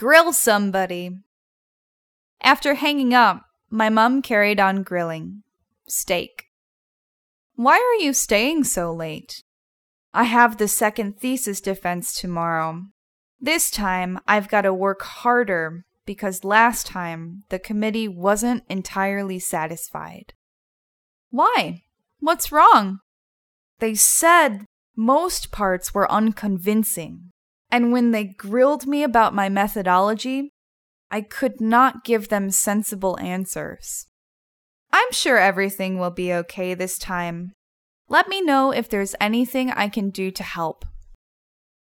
Grill somebody. After hanging up, my mum carried on grilling steak. Why are you staying so late? I have the second thesis defense tomorrow. This time I've got to work harder because last time the committee wasn't entirely satisfied. Why? What's wrong? They said most parts were unconvincing, and when they grilled me about my methodology, I could not give them sensible answers. I'm sure everything will be okay this time. Let me know if there's anything I can do to help.